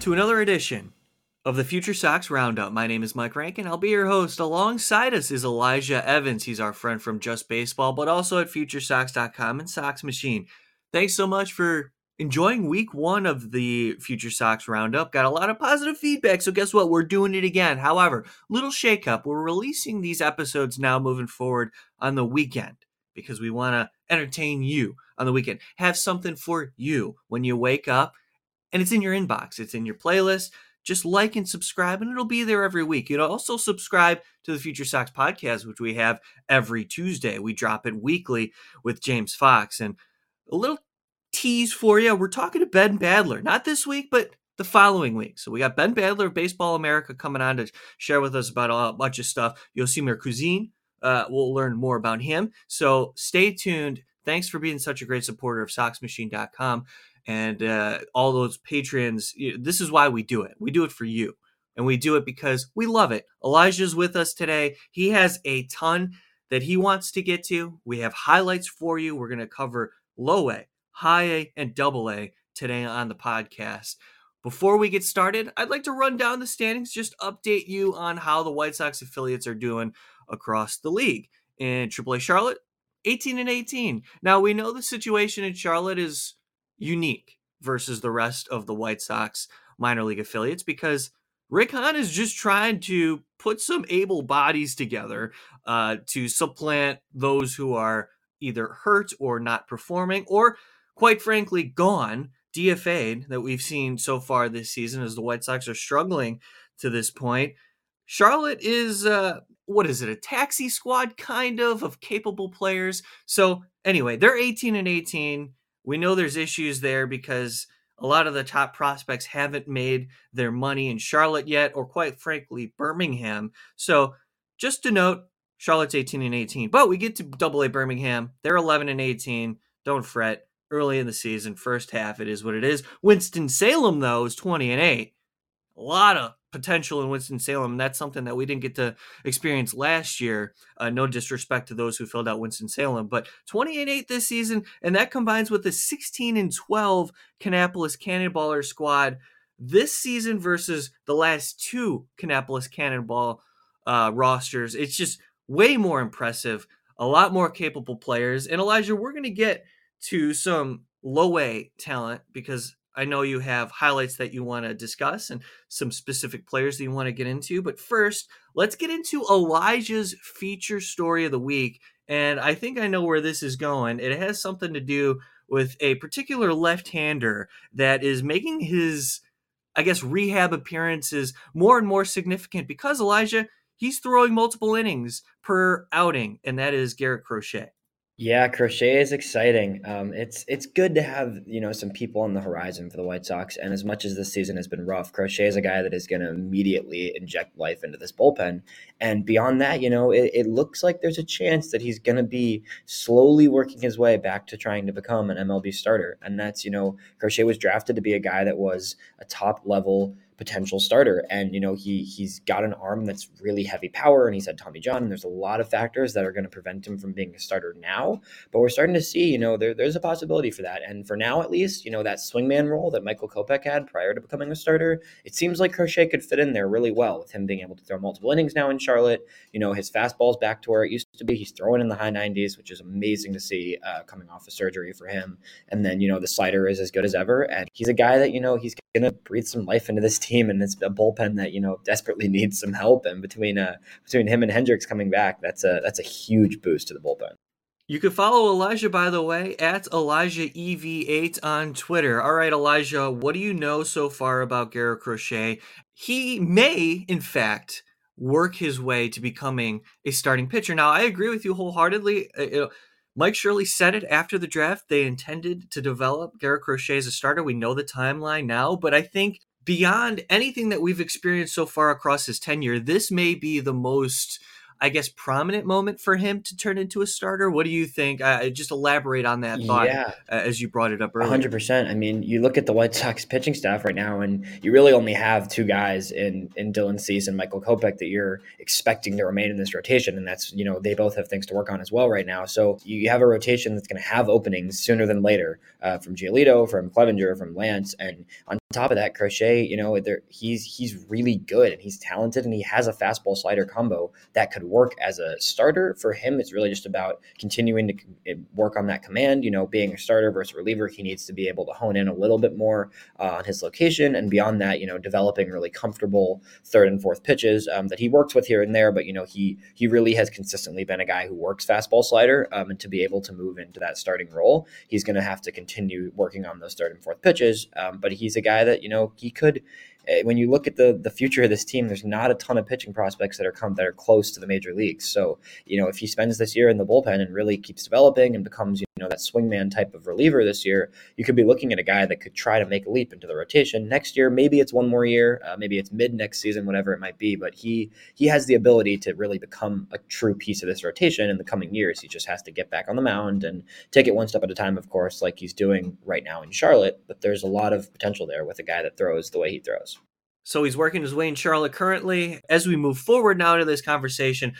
To another edition of the Future Sox Roundup. My name is Mike Rankin. I'll be your host. Alongside us is Elijah Evans. He's our friend from Just Baseball, but also at FutureSox.com and Sox Machine. Thanks so much for enjoying week one of the Future Sox Roundup. Got a lot of positive feedback, so guess what? We're doing it again. However, little shakeup. We're releasing these episodes now moving forward on the weekend because we want to entertain you on the weekend. Have something for you when you wake up and it's in your inbox, it's in your playlist. Just like and subscribe, and it'll be there every week. You'd also subscribe to the Future Sox podcast, which we have every Tuesday. We drop it weekly with James Fox. And a little tease for you we're talking to Ben Badler, not this week, but the following week. So we got Ben Badler of Baseball America coming on to share with us about a bunch of stuff. Yosimar Cuisine, uh, we'll learn more about him. So stay tuned. Thanks for being such a great supporter of SoxMachine.com and uh, all those patrons. This is why we do it. We do it for you, and we do it because we love it. Elijah's with us today. He has a ton that he wants to get to. We have highlights for you. We're going to cover low A, high A, and double A today on the podcast. Before we get started, I'd like to run down the standings, just update you on how the White Sox affiliates are doing across the league. In AAA Charlotte, 18 and 18. Now we know the situation in Charlotte is unique versus the rest of the White Sox minor league affiliates because Rick Hahn is just trying to put some able bodies together uh, to supplant those who are either hurt or not performing, or quite frankly, gone, DFA'd that we've seen so far this season as the White Sox are struggling to this point. Charlotte is, uh, what is it, a taxi squad kind of of capable players. So, anyway, they're 18 and 18. We know there's issues there because a lot of the top prospects haven't made their money in Charlotte yet, or quite frankly, Birmingham. So just to note, Charlotte's 18 and 18. But we get to double A Birmingham. They're 11 and 18. Don't fret. Early in the season, first half, it is what it is. Winston-Salem, though, is 20 and 8. A lot of potential in Winston-Salem. That's something that we didn't get to experience last year. Uh, no disrespect to those who filled out Winston-Salem, but 28 8 this season. And that combines with the 16 and 12 Kannapolis Cannonballer squad this season versus the last two Kannapolis Cannonball uh, rosters. It's just way more impressive, a lot more capable players. And Elijah, we're going to get to some low A talent because I know you have highlights that you want to discuss and some specific players that you want to get into. But first, let's get into Elijah's feature story of the week. And I think I know where this is going. It has something to do with a particular left hander that is making his, I guess, rehab appearances more and more significant because Elijah, he's throwing multiple innings per outing, and that is Garrett Crochet. Yeah, crochet is exciting. Um, it's it's good to have you know some people on the horizon for the White Sox. And as much as this season has been rough, Crochet is a guy that is going to immediately inject life into this bullpen. And beyond that, you know, it, it looks like there's a chance that he's going to be slowly working his way back to trying to become an MLB starter. And that's you know, Crochet was drafted to be a guy that was a top level potential starter. And you know, he he's got an arm that's really heavy power, and he's had Tommy John. And there's a lot of factors that are going to prevent him from being a starter now. But we're starting to see, you know, there, there's a possibility for that. And for now, at least, you know, that swingman role that Michael Kopech had prior to becoming a starter, it seems like Crochet could fit in there really well with him being able to throw multiple innings now in Charlotte. You know, his fastball's back to where it used to be. He's throwing in the high 90s, which is amazing to see uh, coming off of surgery for him. And then, you know, the slider is as good as ever. And he's a guy that, you know, he's going to breathe some life into this team. And it's a bullpen that, you know, desperately needs some help. And between, uh, between him and Hendriks coming back, that's a, that's a huge boost to the bullpen. You can follow Elijah, by the way, at Elijah EV8 on Twitter. All right, Elijah, what do you know so far about Garrett Crochet? He may, in fact, work his way to becoming a starting pitcher. Now, I agree with you wholeheartedly. Uh, Mike Shirley said it after the draft. They intended to develop Garrett Crochet as a starter. We know the timeline now, but I think beyond anything that we've experienced so far across his tenure, this may be the most I guess, prominent moment for him to turn into a starter? What do you think? Uh, just elaborate on that thought yeah. Uh, as you brought it up earlier. 100%. I mean, you look at the White Sox pitching staff right now, and you really only have two guys in, in Dylan Cease and Michael Kopech that you're expecting to remain in this rotation. And that's, you know, they both have things to work on as well right now. So you have a rotation that's going to have openings sooner than later uh, from Giolito, from Clevinger, from Lance. And on top of that, Crochet, you know, he's he's really good and he's talented and he has a fastball slider combo that could work as a starter. For him, it's really just about continuing to work on that command. You know, being a starter versus reliever, he needs to be able to hone in a little bit more uh, on his location, and beyond that, you know, developing really comfortable third and fourth pitches um, that he works with here and there. But you know, he he really has consistently been a guy who works fastball slider, um, and to be able to move into that starting role, he's going to have to continue working on those third and fourth pitches. Um, but he's a guy that you know he could Uh, when you look at the the future of this team, there's not a ton of pitching prospects that are come that are close to the major leagues. So you know, if he spends this year in the bullpen and really keeps developing and becomes you know that swingman type of reliever this year, you could be looking at a guy that could try to make a leap into the rotation next year. Maybe it's one more year, uh, maybe it's mid next season, whatever it might be. But he he has the ability to really become a true piece of this rotation in the coming years. He just has to get back on the mound and take it one step at a time, of course, like he's doing right now in Charlotte. But there's a lot of potential there with a guy that throws the way he throws. So he's working his way in Charlotte currently. As we move forward now to this conversation,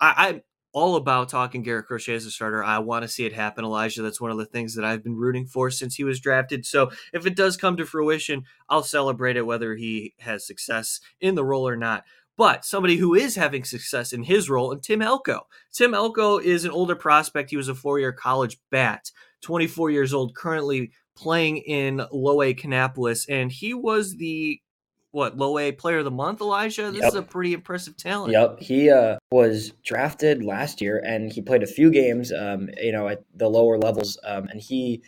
I, all about talking Garrett Crochet as a starter. I want to see it happen, Elijah. That's one of the things that I've been rooting for since he was drafted. So if it does come to fruition, I'll celebrate it whether he has success in the role or not. But somebody who is having success in his role, and Tim Elko. Tim Elko is an older prospect. He was a four year college bat, 24 years old, currently playing in low A Kannapolis, and he was the what low A player of the month, Elijah. This yep. is a pretty impressive talent. Yep, he uh, was drafted last year, and he played a few games, um, you know, at the lower levels, um, and he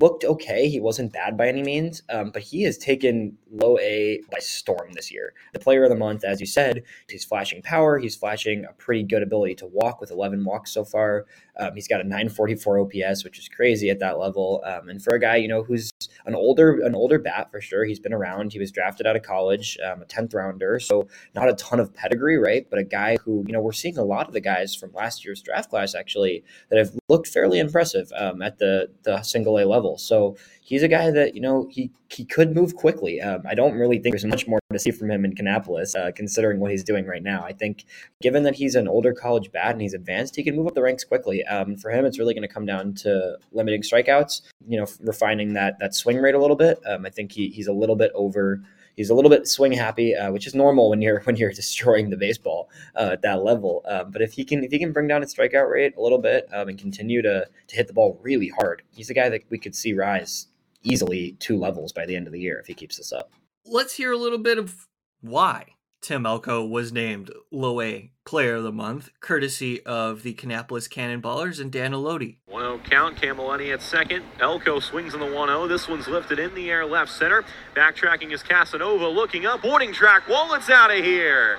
looked okay. He wasn't bad by any means, um, but he has taken low A by storm this year. The player of the month, as you said, he's flashing power. He's flashing a pretty good ability to walk with 11 walks so far. Um, he's got a 944 OPS, which is crazy at that level. Um, and for a guy, you know, who's an older an older bat for sure, he's been around. He was drafted out of college, um, a 10th rounder, so not a ton of pedigree, right? But a guy who, you know, we're seeing a lot of the guys from last year's draft class actually that have looked fairly impressive um, at the the single A level. So he's a guy that you know he he could move quickly. Um, I don't really think there's much more to see from him in Kannapolis, uh, considering what he's doing right now. I think given that he's an older college bat and he's advanced, he can move up the ranks quickly. Um, for him, it's really going to come down to limiting strikeouts. You know, refining that that swing rate a little bit. Um, I think he he's a little bit over he's a little bit swing happy, uh, which is normal when you're when you're destroying the baseball uh, at that level. Um, but if he can if he can bring down his strikeout rate a little bit um, and continue to to hit the ball really hard, he's a guy that we could see rise easily two levels by the end of the year if he keeps this up. Let's hear a little bit of why Tim Elko was named Low A Player of the Month, courtesy of the Kannapolis Cannonballers and Dan Helotie. 1 0 count, Camillani at second. Elko swings on the 1 0. This one's lifted in the air left center. Backtracking is Casanova looking up. Warning track. Wallet's out of here.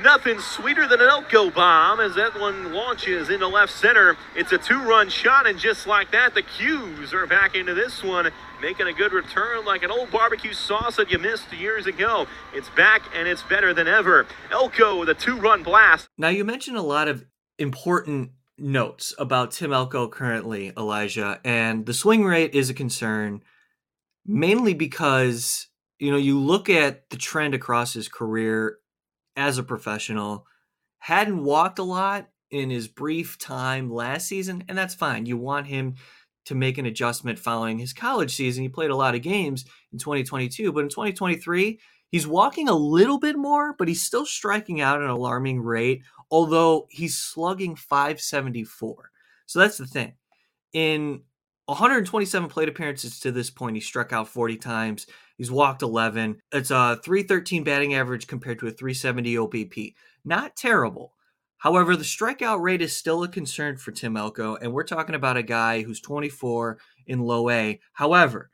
Nothing sweeter than an Elko bomb as that one launches into left center. It's a two run shot, and just like that, the Qs are back into this one, making a good return like an old barbecue sauce that you missed years ago. It's back and it's better than ever. Elko with a two run blast. Now, you mentioned a lot of important notes about Tim Elko currently, Elijah, and the swing rate is a concern mainly because you know you look at the trend across his career as a professional. Hadn't walked a lot in his brief time last season, and that's fine. You want him to make an adjustment following his college season. He played a lot of games in 2022, but in 2023, he's walking a little bit more, but he's still striking out at an alarming rate, although he's slugging 574. So that's the thing. In 127 plate appearances to this point, he struck out 40 times. He's walked 11. It's a 313 batting average compared to a 370 OBP. Not terrible. However, the strikeout rate is still a concern for Tim Elko, and we're talking about a guy who's 24 in low A. However,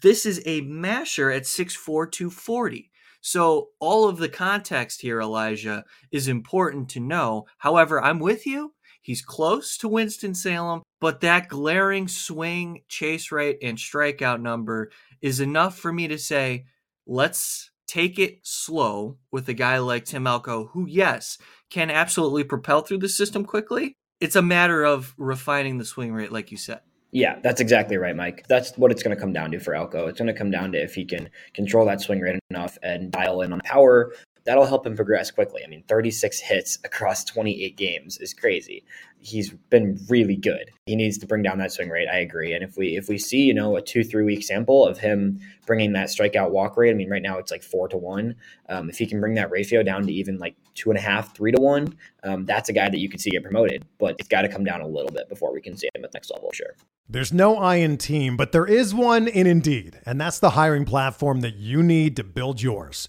this is a masher at 6'4, 240. So, all of the context here, Elijah, is important to know. However, I'm with you. He's close to Winston-Salem, but that glaring swing, chase rate, and strikeout number is enough for me to say, let's take it slow with a guy like Tim Elko, who, yes, can absolutely propel through the system quickly. It's a matter of refining the swing rate, like you said. Yeah, that's exactly right, Mike. That's what it's going to come down to for Elko. It's going to come down to if he can control that swing rate enough and dial in on power. That'll help him progress quickly. I mean, 36 hits across 28 games is crazy he's been really good. He needs to bring down that swing rate. I agree. And if we if we see you know a two three week sample of him bringing that strikeout walk rate, I mean right now it's like four to one. Um, if he can bring that ratio down to even like two and a half, three to one, um, that's a guy that you could see get promoted. But it's got to come down a little bit before we can see him at next level. Sure. There's no I in team, but there is one in Indeed, and that's the hiring platform that you need to build yours.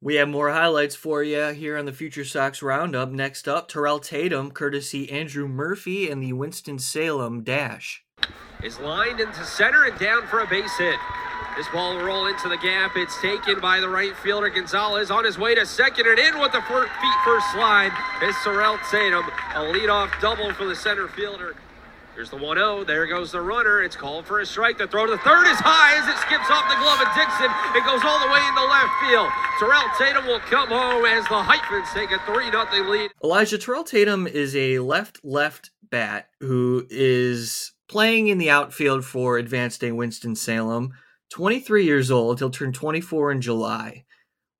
We have more highlights for you here on the Future Sox Roundup. Next up, Terrell Tatum, courtesy Andrew Murphy and the Winston-Salem Dash. Is lined into center and down for a base hit. This ball will roll into the gap. It's taken by the right fielder Gonzalez on his way to second and in with the feet first slide. It's Terrell Tatum, a leadoff double for the center fielder. Here's the 1 0. There goes the runner. It's called for a strike. The throw to the third is high as it skips off the glove of Dixon. It goes all the way into left field. Terrell Tatum will come home as the Heitmans take a 3 0 lead. Elijah Terrell Tatum is a left left bat who is playing in the outfield for Advanced A Winston-Salem. 23 years old. He'll turn 24 in July.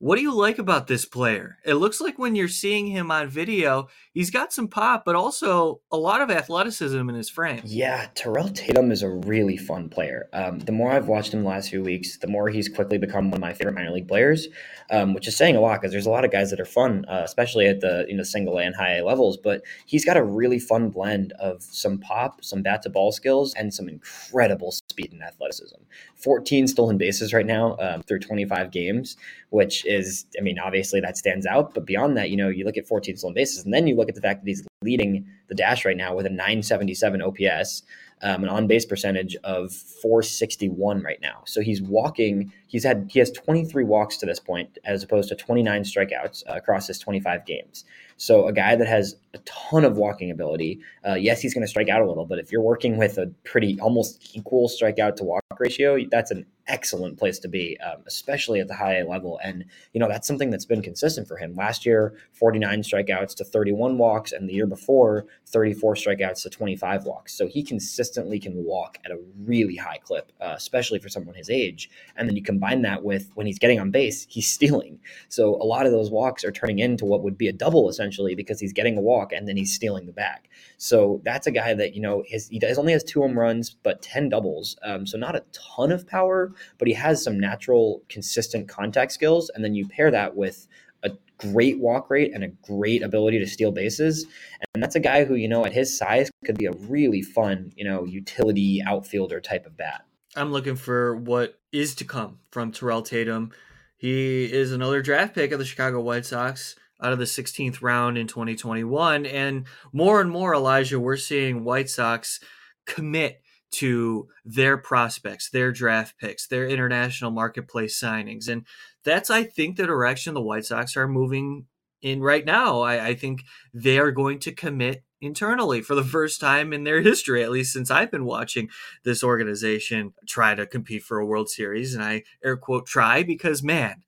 What do you like about this player? It looks like when you're seeing him on video, he's got some pop, but also a lot of athleticism in his frame. Yeah, Terrell Tatum is a really fun player. Um, the more I've watched him the last few weeks, the more he's quickly become one of my favorite minor league players, um, which is saying a lot because there's a lot of guys that are fun, uh, especially at the you know single A and high A levels. But he's got a really fun blend of some pop, some bat to ball skills, and some incredible speed and athleticism. 14 stolen bases right now um, through 25 games, which is, I mean, obviously that stands out. But beyond that, you know, you look at 14 stolen bases, and then you look at the fact that he's leading the dash right now with a 977 OPS, um, an on base percentage of 461 right now. So he's walking. He's had he has 23 walks to this point, as opposed to 29 strikeouts uh, across his 25 games. So a guy that has a ton of walking ability. Uh, yes, he's going to strike out a little, but if you're working with a pretty almost equal strikeout to walk ratio, that's an excellent place to be, um, especially at the high A level. And, you know, that's something that's been consistent for him. Last year, 49 strikeouts to 31 walks, and the year before, 34 strikeouts to 25 walks. So he consistently can walk at a really high clip, uh, especially for someone his age. And then you combine that with when he's getting on base, he's stealing. So a lot of those walks are turning into what would be a double essentially because he's getting a walk and then he's stealing the bag. So that's a guy that, you know, his, he does, only has two home runs, but 10 doubles. Um, so not a ton of power, but he has some natural, consistent contact skills. And then you pair that with a great walk rate and a great ability to steal bases. And that's a guy who, you know, at his size could be a really fun, you know, utility outfielder type of bat. I'm looking for what is to come from Terrell Tatum. He is another draft pick of the Chicago White Sox out of the 16th round in 2021. And more and more, Elijah, we're seeing White Sox commit to their prospects, their draft picks, their international marketplace signings. And that's, I think, the direction the White Sox are moving in right now. I, I, think they are going to commit internally for the first time in their history, at least since I've been watching this organization try to compete for a World Series. And I air quote try because, man,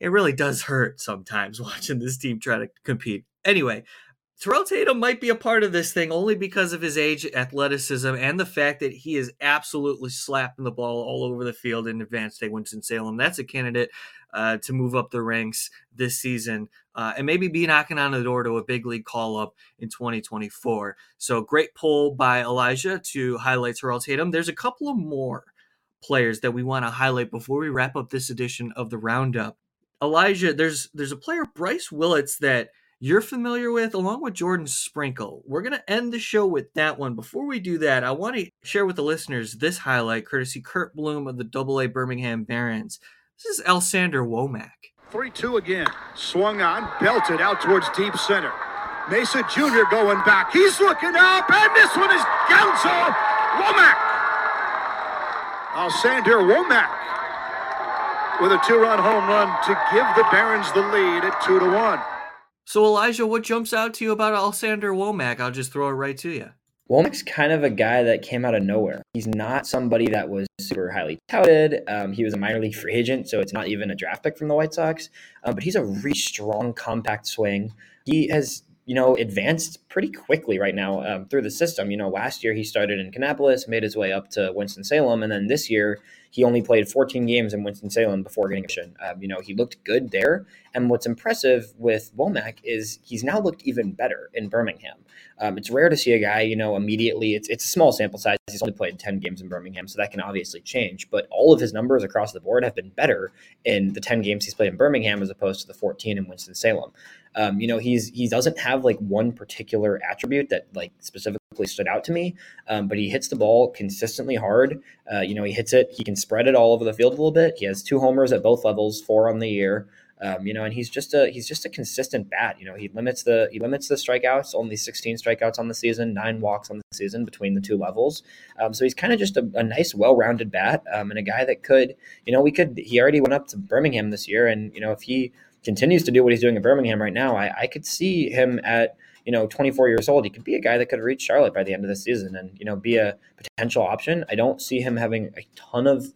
it really does hurt sometimes watching this team try to compete. Anyway, Terrell Tatum might be a part of this thing only because of his age, athleticism, and the fact that he is absolutely slapping the ball all over the field in advanced A Winston-Salem. That's a candidate uh, to move up the ranks this season uh, and maybe be knocking on the door to a big league call up in 2024. So great pull by Elijah to highlight Terrell Tatum. There's a couple of more players that we want to highlight before we wrap up this edition of the Roundup. Elijah, there's there's a player Bryce Willits that you're familiar with, along with Jordan Sprinkle. We're to end the show with that one. Before we do that, I want to share with the listeners this highlight, courtesy Curt Bloom of the AA Birmingham Barons. This is Alsander Womack. 3 2 again. Swung on, belted out towards deep center. Mesa Jr. going back. He's looking up, and this one is Gonzo Womack. Alsander Womack with a two run home run to give the Barons the lead at 2 to 1. So, Elijah, what jumps out to you about Alsander Womack? I'll just throw it right to you. Womack's kind of a guy that came out of nowhere. He's not somebody that was super highly touted. Um, he was a minor league free agent, so it's not even a draft pick from the White Sox. Um, but he's a really strong, compact swing. He has you know, advanced pretty quickly right now um, through the system. You know, last year he started in Kannapolis, made his way up to Winston Salem, and then this year he only played 14 games in Winston Salem before getting a um, You know, he looked good there. And what's impressive with Womack is he's now looked even better in Birmingham. Um, it's rare to see a guy, you know, immediately. It's it's a small sample size. He's only played 10 games in Birmingham, so that can obviously change. But all of his numbers across the board have been better in the 10 games he's played in Birmingham as opposed to the 14 in Winston Salem. Um, you know, he's he doesn't have like one particular attribute that like specifically stood out to me, um, but he hits the ball consistently hard. Uh, you know, he hits it. He can spread it all over the field a little bit. He has two homers at both levels, four on the year. Um, you know, and he's just a he's just a consistent bat. You know, he limits the he limits the strikeouts, only 16 strikeouts on the season, nine walks on the season between the two levels. Um, so he's kind of just a, a, nice, well-rounded bat, um, and a guy that could, you know, we could. He already went up to Birmingham this year, and you know, if he continues to do what he's doing in Birmingham right now, I, I could see him at you know 24 years old. He could be a guy that could reach Charlotte by the end of the season and you know be a potential option. I don't see him having a ton of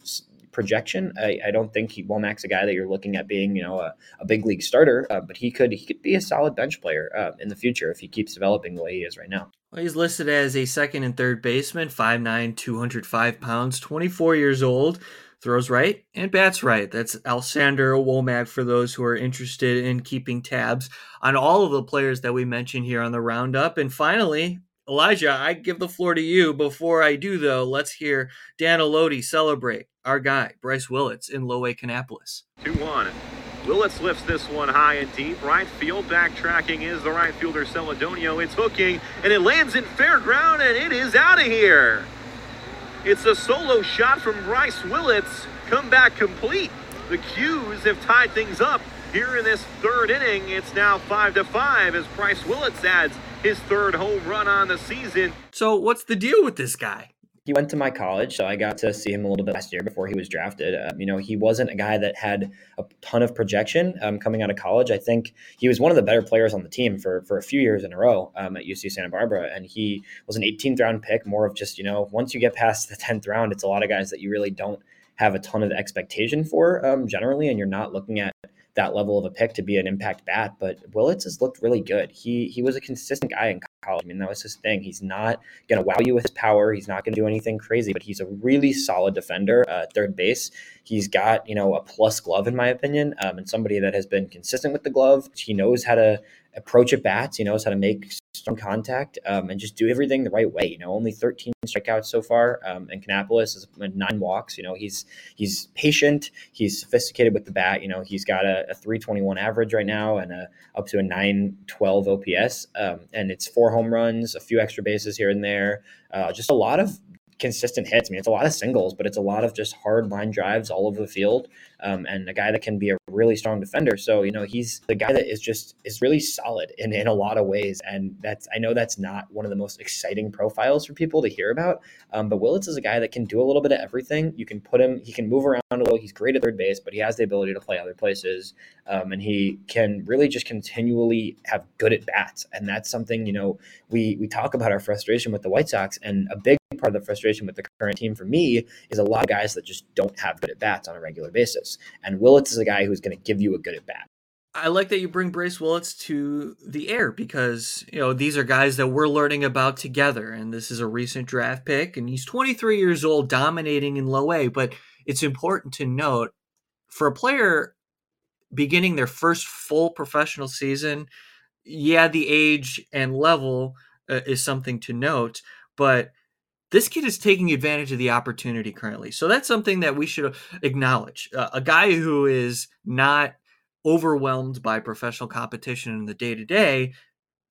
projection. I, I don't think he Womack's a guy that you're looking at being, you know, a, a big league starter, uh, but he could he could be a solid bench player uh, in the future if he keeps developing the way he is right now. Well, he's listed as a second and third baseman, 5'9", 205 pounds, 24 years old throws right and bats right. That's Alsander Womack for those who are interested in keeping tabs on all of the players that we mentioned here on the roundup. And finally, Elijah, I give the floor to you. Before I do, though, let's hear Dan Helotie celebrate our guy, Bryce Willits, in Low A Kannapolis. 2 1. Willits lifts this one high and deep. Right field backtracking is the right fielder Celedonio. It's hooking and it lands in fair ground and it is out of here. It's a solo shot from Bryce Willits. Comeback complete. The Qs have tied things up here in this third inning. It's now five to five as Bryce Willits adds his third home run on the season. So what's the deal with this guy? He went to my college, so I got to see him a little bit last year before he was drafted. Um, you know, he wasn't a guy that had a ton of projection um, coming out of college. I think he was one of the better players on the team for for a few years in a row um, at UC Santa Barbara, and he was an 18th round pick. More of just you know, once you get past the 10th round, it's a lot of guys that you really don't have a ton of expectation for um, generally, and you're not looking at that level of a pick to be an impact bat. But Willits has looked really good. He he was a consistent guy in college. I mean, that was his thing. He's not going to wow you with his power. He's not going to do anything crazy, but he's a really solid defender uh, third base. He's got, you know, a plus glove, in my opinion, um, and somebody that has been consistent with the glove. He knows how to approach at bats. He knows how to make strong contact um, and just do everything the right way. You know, only 13 strikeouts so far, um, and Kannapolis is nine walks. You know, he's he's patient. He's sophisticated with the bat. You know, he's got a, a 321 average right now and a, up to a 912 OPS, um, and it's four home runs, a few extra bases here and there. Uh, just a lot of consistent hits. I mean, it's a lot of singles, but it's a lot of just hard line drives all over the field. Um, and a guy that can be a really strong defender. So, you know, he's the guy that is just is really solid in, in a lot of ways. And that's I know that's not one of the most exciting profiles for people to hear about. Um, but Willits is a guy that can do a little bit of everything. You can put him, he can move around a little. He's great at third base, but he has the ability to play other places. Um, and he can really just continually have good at bats. And that's something, you know, we we talk about our frustration with the White Sox, and a big part of the frustration with the current team for me is a lot of guys that just don't have good at bats on a regular basis. And Willits is a guy who's going to give you a good at bat. I like that you bring Bryce Willits to the air because, you know, these are guys that we're learning about together. And this is a recent draft pick, and he's 23 years old, dominating in low A. But it's important to note for a player beginning their first full professional season, yeah, the age and level uh, is something to note, but this kid is taking advantage of the opportunity currently. So that's something that we should acknowledge. Uh, a guy who is not overwhelmed by professional competition in the day to day.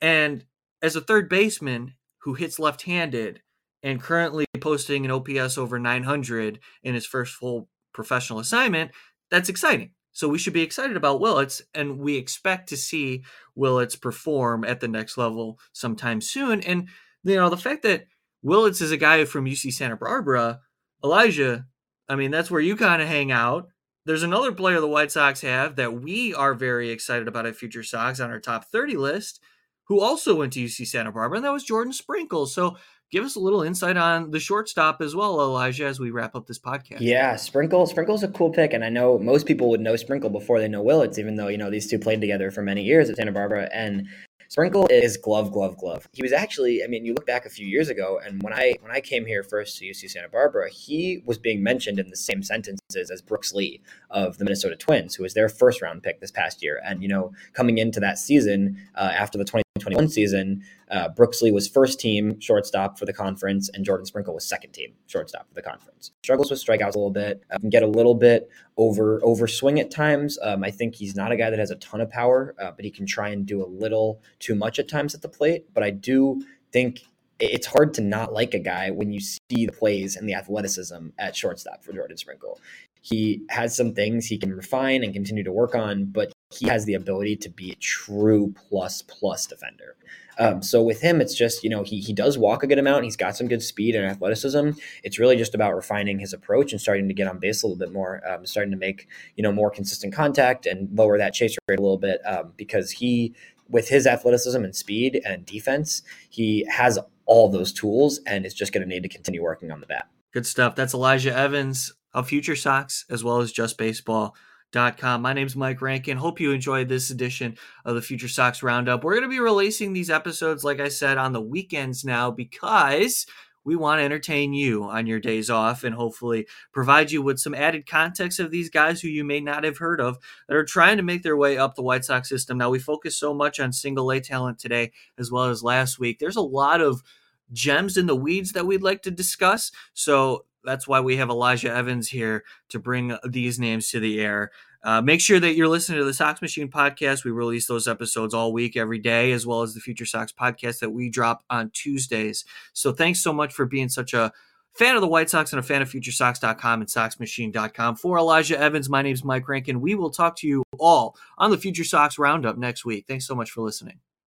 And as a third baseman who hits left handed and currently posting an OPS over 900 in his first full professional assignment, that's exciting. So we should be excited about Willits, and we expect to see Willits perform at the next level sometime soon. And you know, the fact that Willits is a guy from UC Santa Barbara, Elijah, I mean, that's where you kind of hang out. There's another player the White Sox have that we are very excited about at Future Sox on our top 30 list, who also went to UC Santa Barbara, and that was Jordan Sprinkle. So give us a little insight on the shortstop as well, Elijah, as we wrap up this podcast. Yeah, Sprinkle Sprinkle's a cool pick, and I know most people would know Sprinkle before they know Willits, even though you know these two played together for many years at Santa Barbara. And Sprinkle is glove, glove, glove. He was actually, I mean, you look back a few years ago, and when I when I came here first to UC Santa Barbara, he was being mentioned in the same sentences as Brooks Lee of the Minnesota Twins, who was their first round pick this past year. And you know, coming into that season uh, after the 2021 season, uh, Brooks Lee was first team shortstop for the conference, and Jordan Sprinkle was second team shortstop for the conference. Struggles with strikeouts a little bit, uh, can get a little bit over over swing at times. Um, I think he's not a guy that has a ton of power, uh, but he can try and do a little too much at times at the plate. But I do think it's hard to not like a guy when you see the plays and the athleticism at shortstop for Jordan Sprinkle. He has some things he can refine and continue to work on, but he has the ability to be a true plus plus defender. Um, so with him, it's just you know he he does walk a good amount. He's got some good speed and athleticism. It's really just about refining his approach and starting to get on base a little bit more, um, starting to make you know more consistent contact and lower that chase rate a little bit um, because he with his athleticism and speed and defense, he has all those tools and is just going to need to continue working on the bat. Good stuff. That's Elijah Evans of Future Sox as well as Just Baseball. Com. My name's Mike Rankin. Hope you enjoyed this edition of the Future Sox Roundup. We're going to be releasing these episodes, like I said, on the weekends now because we want to entertain you on your days off and hopefully provide you with some added context of these guys who you may not have heard of that are trying to make their way up the White Sox system. Now, we focus so much on single A talent today as well as last week. There's a lot of gems in the weeds that we'd like to discuss. So that's why we have Elijah Evans here to bring these names to the air. Uh, make sure that you're listening to the Sox Machine podcast. We release those episodes all week, every day, as well as the Future Sox podcast that we drop on Tuesdays. So thanks so much for being such a fan of the White Sox and a fan of FutureSox.com and SoxMachine.com. For Elijah Evans, my name is Mike Rankin. We will talk to you all on the Future Sox Roundup next week. Thanks so much for listening.